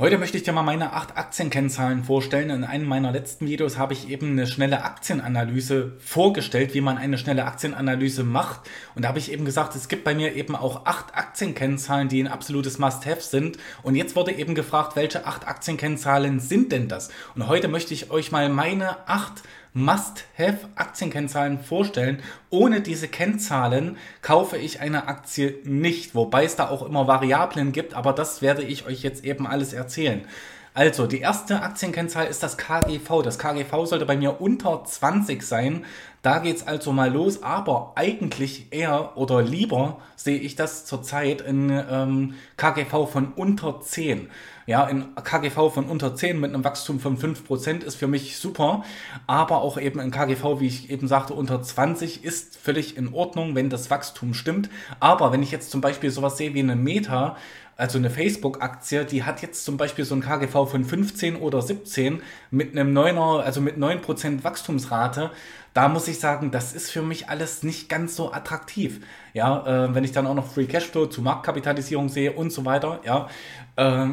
Heute möchte ich dir mal meine acht Aktienkennzahlen vorstellen. In einem meiner letzten Videos habe ich eben eine schnelle Aktienanalyse vorgestellt, wie man eine schnelle Aktienanalyse macht. Und da habe ich eben gesagt, es gibt bei mir eben auch acht Aktienkennzahlen, die ein absolutes Must-Have sind. Und jetzt wurde eben gefragt, welche acht Aktienkennzahlen sind denn das? Und heute möchte ich euch mal meine acht Must-Have-Aktienkennzahlen vorstellen. Ohne diese Kennzahlen kaufe ich eine Aktie nicht, wobei es da auch immer Variablen gibt, aber das werde ich euch jetzt eben alles erzählen. Also, die erste Aktienkennzahl ist das KGV. Das KGV sollte bei mir unter 20 sein. Da geht's also mal los, aber eigentlich eher oder lieber sehe ich das zurzeit in ähm, KGV von unter 10. Ja, in KGV von unter 10 mit einem Wachstum von 5% ist für mich super, aber auch eben in KGV, wie ich eben sagte, unter 20 ist völlig in Ordnung, wenn das Wachstum stimmt. Aber wenn ich jetzt zum Beispiel sowas sehe wie eine Meta, also eine Facebook-Aktie, die hat jetzt zum Beispiel so ein KGV von 15 oder 17 mit einem 9er, also mit 9% Wachstumsrate. Da muss ich sagen, das ist für mich alles nicht ganz so attraktiv. Ja, äh, wenn ich dann auch noch Free Cashflow zu Marktkapitalisierung sehe und so weiter, ja, äh,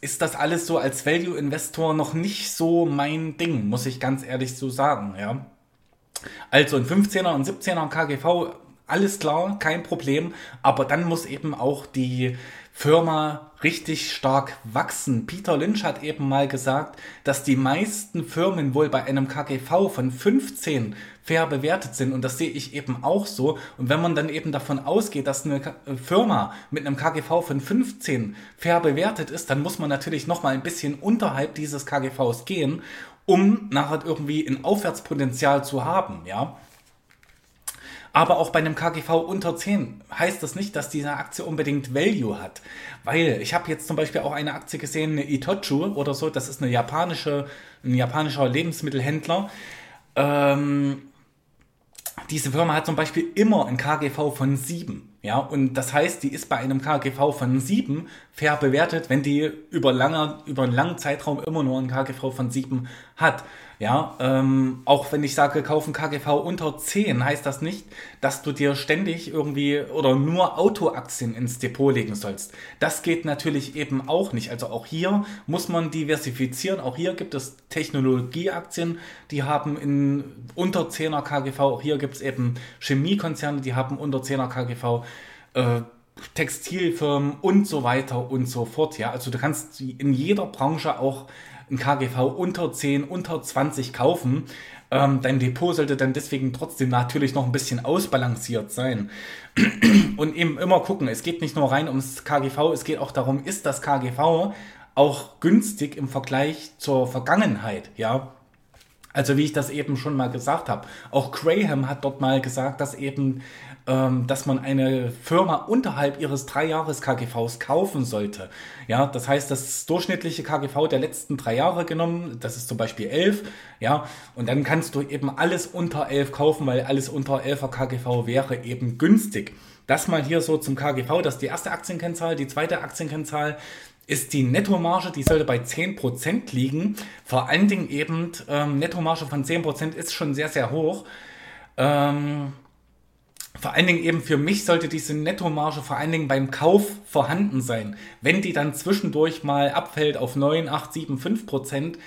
ist das alles so als Value-Investor noch nicht so mein Ding, muss ich ganz ehrlich so sagen, ja. Also ein 15er und 17er KGV alles klar, kein Problem, aber dann muss eben auch die Firma richtig stark wachsen. Peter Lynch hat eben mal gesagt, dass die meisten Firmen wohl bei einem KGV von 15 fair bewertet sind und das sehe ich eben auch so. Und wenn man dann eben davon ausgeht, dass eine Firma mit einem KGV von 15 fair bewertet ist, dann muss man natürlich noch mal ein bisschen unterhalb dieses KGVs gehen, um nachher irgendwie ein Aufwärtspotenzial zu haben, ja. Aber auch bei einem KGV unter 10 heißt das nicht, dass diese Aktie unbedingt Value hat. Weil ich habe jetzt zum Beispiel auch eine Aktie gesehen, eine Itochu oder so, das ist eine japanische, ein japanischer Lebensmittelhändler. Ähm, diese Firma hat zum Beispiel immer ein KGV von 7. Ja, und das heißt, die ist bei einem KGV von 7 fair bewertet, wenn die über, lange, über einen langen Zeitraum immer nur ein KGV von 7 hat. Ja, ähm, auch wenn ich sage, kaufen KGV unter 10, heißt das nicht, dass du dir ständig irgendwie oder nur Autoaktien ins Depot legen sollst. Das geht natürlich eben auch nicht. Also auch hier muss man diversifizieren. Auch hier gibt es Technologieaktien, die haben in unter 10er KGV. Auch hier gibt es eben Chemiekonzerne, die haben unter 10er KGV. Äh, Textilfirmen und so weiter und so fort. Ja, also du kannst in jeder Branche auch ein KGV unter 10, unter 20 kaufen. Ähm, dein Depot sollte dann deswegen trotzdem natürlich noch ein bisschen ausbalanciert sein. Und eben immer gucken, es geht nicht nur rein ums KGV, es geht auch darum, ist das KGV auch günstig im Vergleich zur Vergangenheit, ja. Also wie ich das eben schon mal gesagt habe. Auch Graham hat dort mal gesagt, dass eben, ähm, dass man eine Firma unterhalb ihres drei Jahres KGVs kaufen sollte. Ja, das heißt, das durchschnittliche KGV der letzten drei Jahre genommen, das ist zum Beispiel 11, ja, und dann kannst du eben alles unter 11 kaufen, weil alles unter 11er KGV wäre eben günstig. Das mal hier so zum KGV, das ist die erste Aktienkennzahl. Die zweite Aktienkennzahl ist die Nettomarge, die sollte bei 10% liegen. Vor allen Dingen eben, ähm, Nettomarge von 10% ist schon sehr, sehr hoch. Ähm, vor allen Dingen eben für mich sollte diese Nettomarge vor allen Dingen beim Kauf vorhanden sein. Wenn die dann zwischendurch mal abfällt auf 9, 8, 7, 5 Prozent,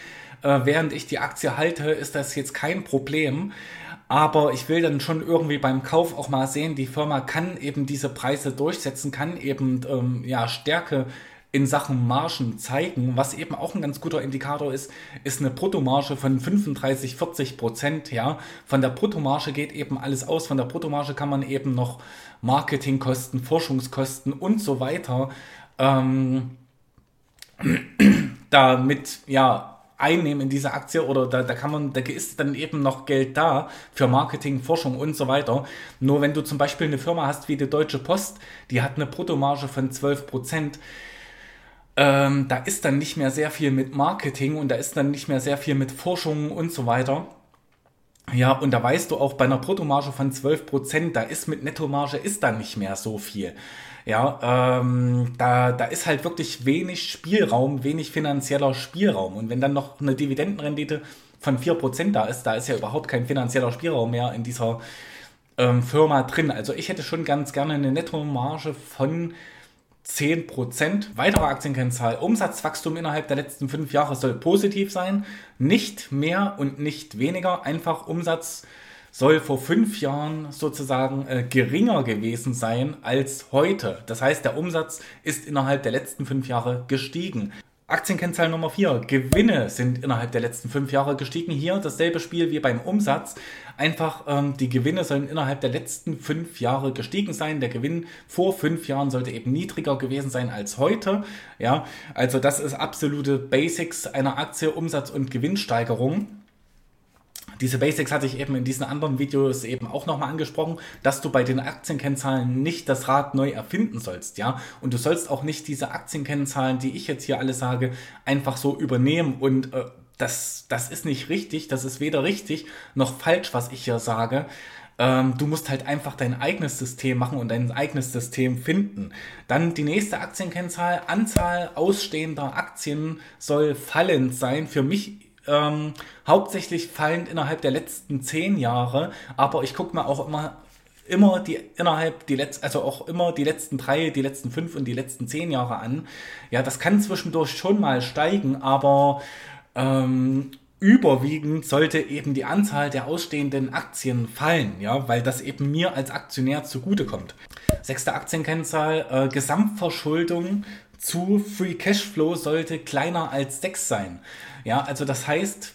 äh, während ich die Aktie halte, ist das jetzt kein Problem. Aber ich will dann schon irgendwie beim Kauf auch mal sehen, die Firma kann eben diese Preise durchsetzen, kann eben ähm, ja, Stärke in Sachen Margen zeigen. Was eben auch ein ganz guter Indikator ist, ist eine Bruttomarge von 35, 40 Prozent. Ja, von der Bruttomarge geht eben alles aus. Von der Bruttomarge kann man eben noch Marketingkosten, Forschungskosten und so weiter ähm, damit ja einnehmen in diese Aktie oder da, da kann man, da ist dann eben noch Geld da für Marketing, Forschung und so weiter. Nur wenn du zum Beispiel eine Firma hast wie die Deutsche Post, die hat eine Bruttomarge von 12 Prozent, ähm, da ist dann nicht mehr sehr viel mit Marketing und da ist dann nicht mehr sehr viel mit Forschung und so weiter. Ja, und da weißt du auch bei einer Bruttomarge von 12%, da ist mit Nettomarge ist da nicht mehr so viel. Ja, ähm, da, da ist halt wirklich wenig Spielraum, wenig finanzieller Spielraum. Und wenn dann noch eine Dividendenrendite von 4% da ist, da ist ja überhaupt kein finanzieller Spielraum mehr in dieser ähm, Firma drin. Also ich hätte schon ganz gerne eine Nettomarge von 10%. Weitere Aktienkennzahl, Umsatzwachstum innerhalb der letzten fünf Jahre soll positiv sein. Nicht mehr und nicht weniger. Einfach Umsatz soll vor fünf Jahren sozusagen äh, geringer gewesen sein als heute. Das heißt, der Umsatz ist innerhalb der letzten fünf Jahre gestiegen. Aktienkennzahl Nummer 4. Gewinne sind innerhalb der letzten fünf Jahre gestiegen. Hier dasselbe Spiel wie beim Umsatz. Einfach ähm, die Gewinne sollen innerhalb der letzten fünf Jahre gestiegen sein. Der Gewinn vor fünf Jahren sollte eben niedriger gewesen sein als heute. Ja, also das ist absolute Basics einer Aktie, Umsatz und Gewinnsteigerung diese Basics hatte ich eben in diesen anderen Videos eben auch nochmal angesprochen, dass du bei den Aktienkennzahlen nicht das Rad neu erfinden sollst, ja. Und du sollst auch nicht diese Aktienkennzahlen, die ich jetzt hier alle sage, einfach so übernehmen und äh, das, das ist nicht richtig, das ist weder richtig noch falsch, was ich hier sage. Ähm, du musst halt einfach dein eigenes System machen und dein eigenes System finden. Dann die nächste Aktienkennzahl, Anzahl ausstehender Aktien soll fallend sein. Für mich ähm, hauptsächlich fallend innerhalb der letzten zehn Jahre, aber ich gucke mir auch immer immer die innerhalb die letzten, also auch immer die letzten drei, die letzten fünf und die letzten zehn Jahre an. Ja, das kann zwischendurch schon mal steigen, aber ähm, überwiegend sollte eben die Anzahl der ausstehenden Aktien fallen, ja, weil das eben mir als Aktionär zugutekommt. Sechste Aktienkennzahl, äh, Gesamtverschuldung zu Free Cashflow sollte kleiner als 6 sein. Ja, also das heißt,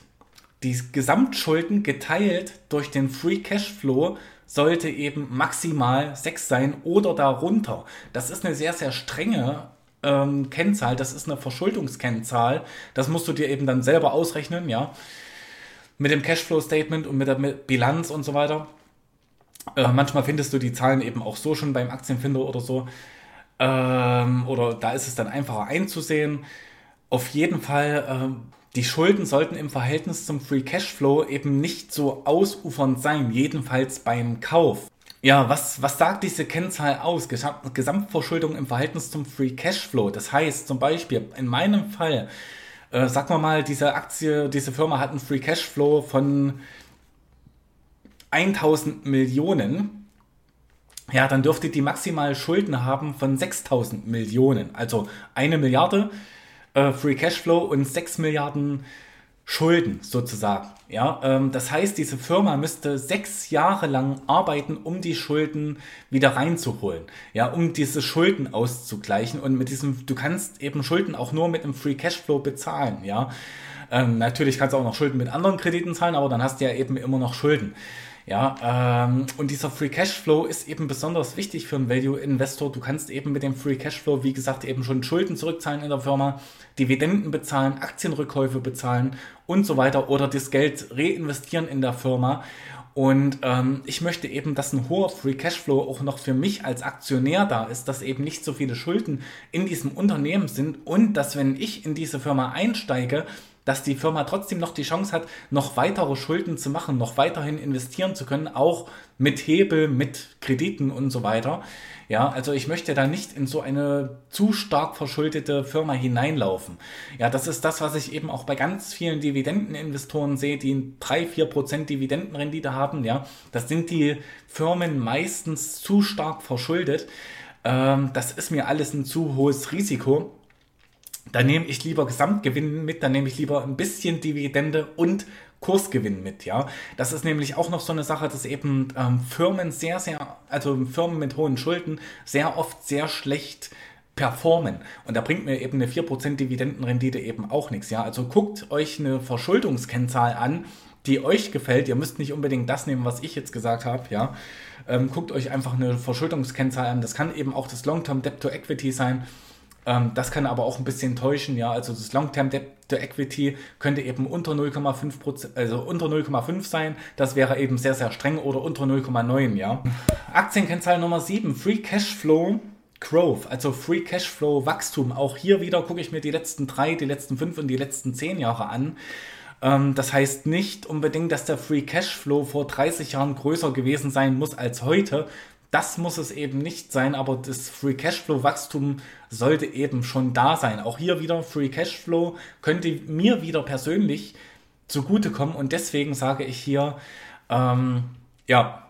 die Gesamtschulden geteilt durch den Free Cashflow sollte eben maximal 6 sein oder darunter. Das ist eine sehr, sehr strenge ähm, Kennzahl, das ist eine Verschuldungskennzahl. Das musst du dir eben dann selber ausrechnen, ja. Mit dem Cashflow-Statement und mit der Bilanz und so weiter. Äh, manchmal findest du die Zahlen eben auch so schon beim Aktienfinder oder so. Ähm, oder da ist es dann einfacher einzusehen. Auf jeden Fall, ähm, die Schulden sollten im Verhältnis zum Free Cashflow eben nicht so ausufernd sein, jedenfalls beim Kauf. Ja, was, was sagt diese Kennzahl aus? Gesamtverschuldung im Verhältnis zum Free Cashflow. Das heißt zum Beispiel, in meinem Fall, äh, sagen wir mal, diese Aktie, diese Firma hat einen Free Cashflow von 1000 Millionen ja, dann dürfte die maximal Schulden haben von 6000 Millionen. Also eine Milliarde äh, Free Cashflow und 6 Milliarden Schulden sozusagen. Ja, ähm, das heißt, diese Firma müsste sechs Jahre lang arbeiten, um die Schulden wieder reinzuholen. Ja, um diese Schulden auszugleichen. Und mit diesem, du kannst eben Schulden auch nur mit einem Free Cashflow bezahlen. Ja, ähm, natürlich kannst du auch noch Schulden mit anderen Krediten zahlen, aber dann hast du ja eben immer noch Schulden. Ja, ähm, und dieser Free Cashflow ist eben besonders wichtig für einen Value Investor. Du kannst eben mit dem Free Cashflow, wie gesagt, eben schon Schulden zurückzahlen in der Firma, Dividenden bezahlen, Aktienrückkäufe bezahlen und so weiter oder das Geld reinvestieren in der Firma. Und ähm, ich möchte eben, dass ein hoher Free Cashflow auch noch für mich als Aktionär da ist, dass eben nicht so viele Schulden in diesem Unternehmen sind und dass wenn ich in diese Firma einsteige, dass die Firma trotzdem noch die Chance hat, noch weitere Schulden zu machen, noch weiterhin investieren zu können, auch mit Hebel, mit Krediten und so weiter. Ja, also ich möchte da nicht in so eine zu stark verschuldete Firma hineinlaufen. Ja, das ist das, was ich eben auch bei ganz vielen Dividendeninvestoren sehe, die 3, 4 Prozent Dividendenrendite haben. Ja, das sind die Firmen meistens zu stark verschuldet. Ähm, das ist mir alles ein zu hohes Risiko. Da nehme ich lieber Gesamtgewinn mit, da nehme ich lieber ein bisschen Dividende und Kursgewinn mit, ja. Das ist nämlich auch noch so eine Sache, dass eben ähm, Firmen sehr, sehr, also Firmen mit hohen Schulden sehr oft sehr schlecht performen. Und da bringt mir eben eine 4% Dividendenrendite eben auch nichts, ja. Also guckt euch eine Verschuldungskennzahl an, die euch gefällt. Ihr müsst nicht unbedingt das nehmen, was ich jetzt gesagt habe, ja. Ähm, guckt euch einfach eine Verschuldungskennzahl an. Das kann eben auch das Long-Term Debt to Equity sein. Ähm, das kann aber auch ein bisschen täuschen, ja. Also das Long-Term Debt to Equity könnte eben unter 0,5 also unter 0,5 sein. Das wäre eben sehr, sehr streng oder unter 0,9, ja. Aktienkennzahl Nummer 7, Free Cashflow. Growth, also Free Cashflow Wachstum. Auch hier wieder gucke ich mir die letzten drei, die letzten fünf und die letzten zehn Jahre an. Ähm, das heißt nicht unbedingt, dass der Free Cashflow vor 30 Jahren größer gewesen sein muss als heute, das muss es eben nicht sein, aber das Free Cashflow Wachstum sollte eben schon da sein. Auch hier wieder Free Cashflow könnte mir wieder persönlich zugutekommen und deswegen sage ich hier, ähm, ja,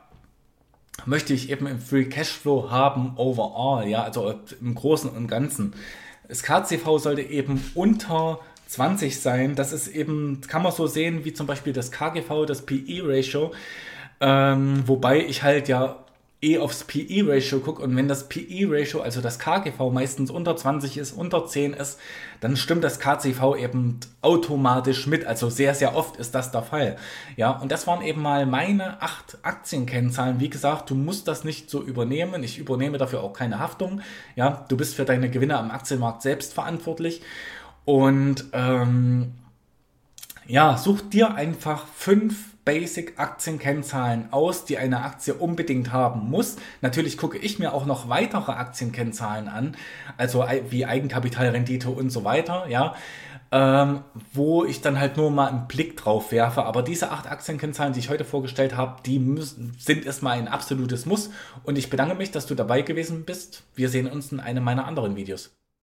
möchte ich eben im Free Cashflow haben overall, ja, also im Großen und Ganzen. Das KCV sollte eben unter 20 sein. Das ist eben, kann man so sehen, wie zum Beispiel das KGV, das PE-Ratio. Ähm, wobei ich halt ja eh aufs PE-Ratio gucke und wenn das PE-Ratio, also das KGV meistens unter 20 ist, unter 10 ist, dann stimmt das KCV eben automatisch mit. Also sehr, sehr oft ist das der Fall. Ja, und das waren eben mal meine acht Aktienkennzahlen. Wie gesagt, du musst das nicht so übernehmen. Ich übernehme dafür auch keine Haftung. Ja, du bist für deine Gewinne am Aktienmarkt selbst verantwortlich. Und ähm, ja, such dir einfach fünf Basic-Aktienkennzahlen aus, die eine Aktie unbedingt haben muss. Natürlich gucke ich mir auch noch weitere Aktienkennzahlen an, also wie Eigenkapitalrendite und so weiter, ja, ähm, wo ich dann halt nur mal einen Blick drauf werfe. Aber diese acht Aktienkennzahlen, die ich heute vorgestellt habe, die müssen, sind erstmal ein absolutes Muss. Und ich bedanke mich, dass du dabei gewesen bist. Wir sehen uns in einem meiner anderen Videos.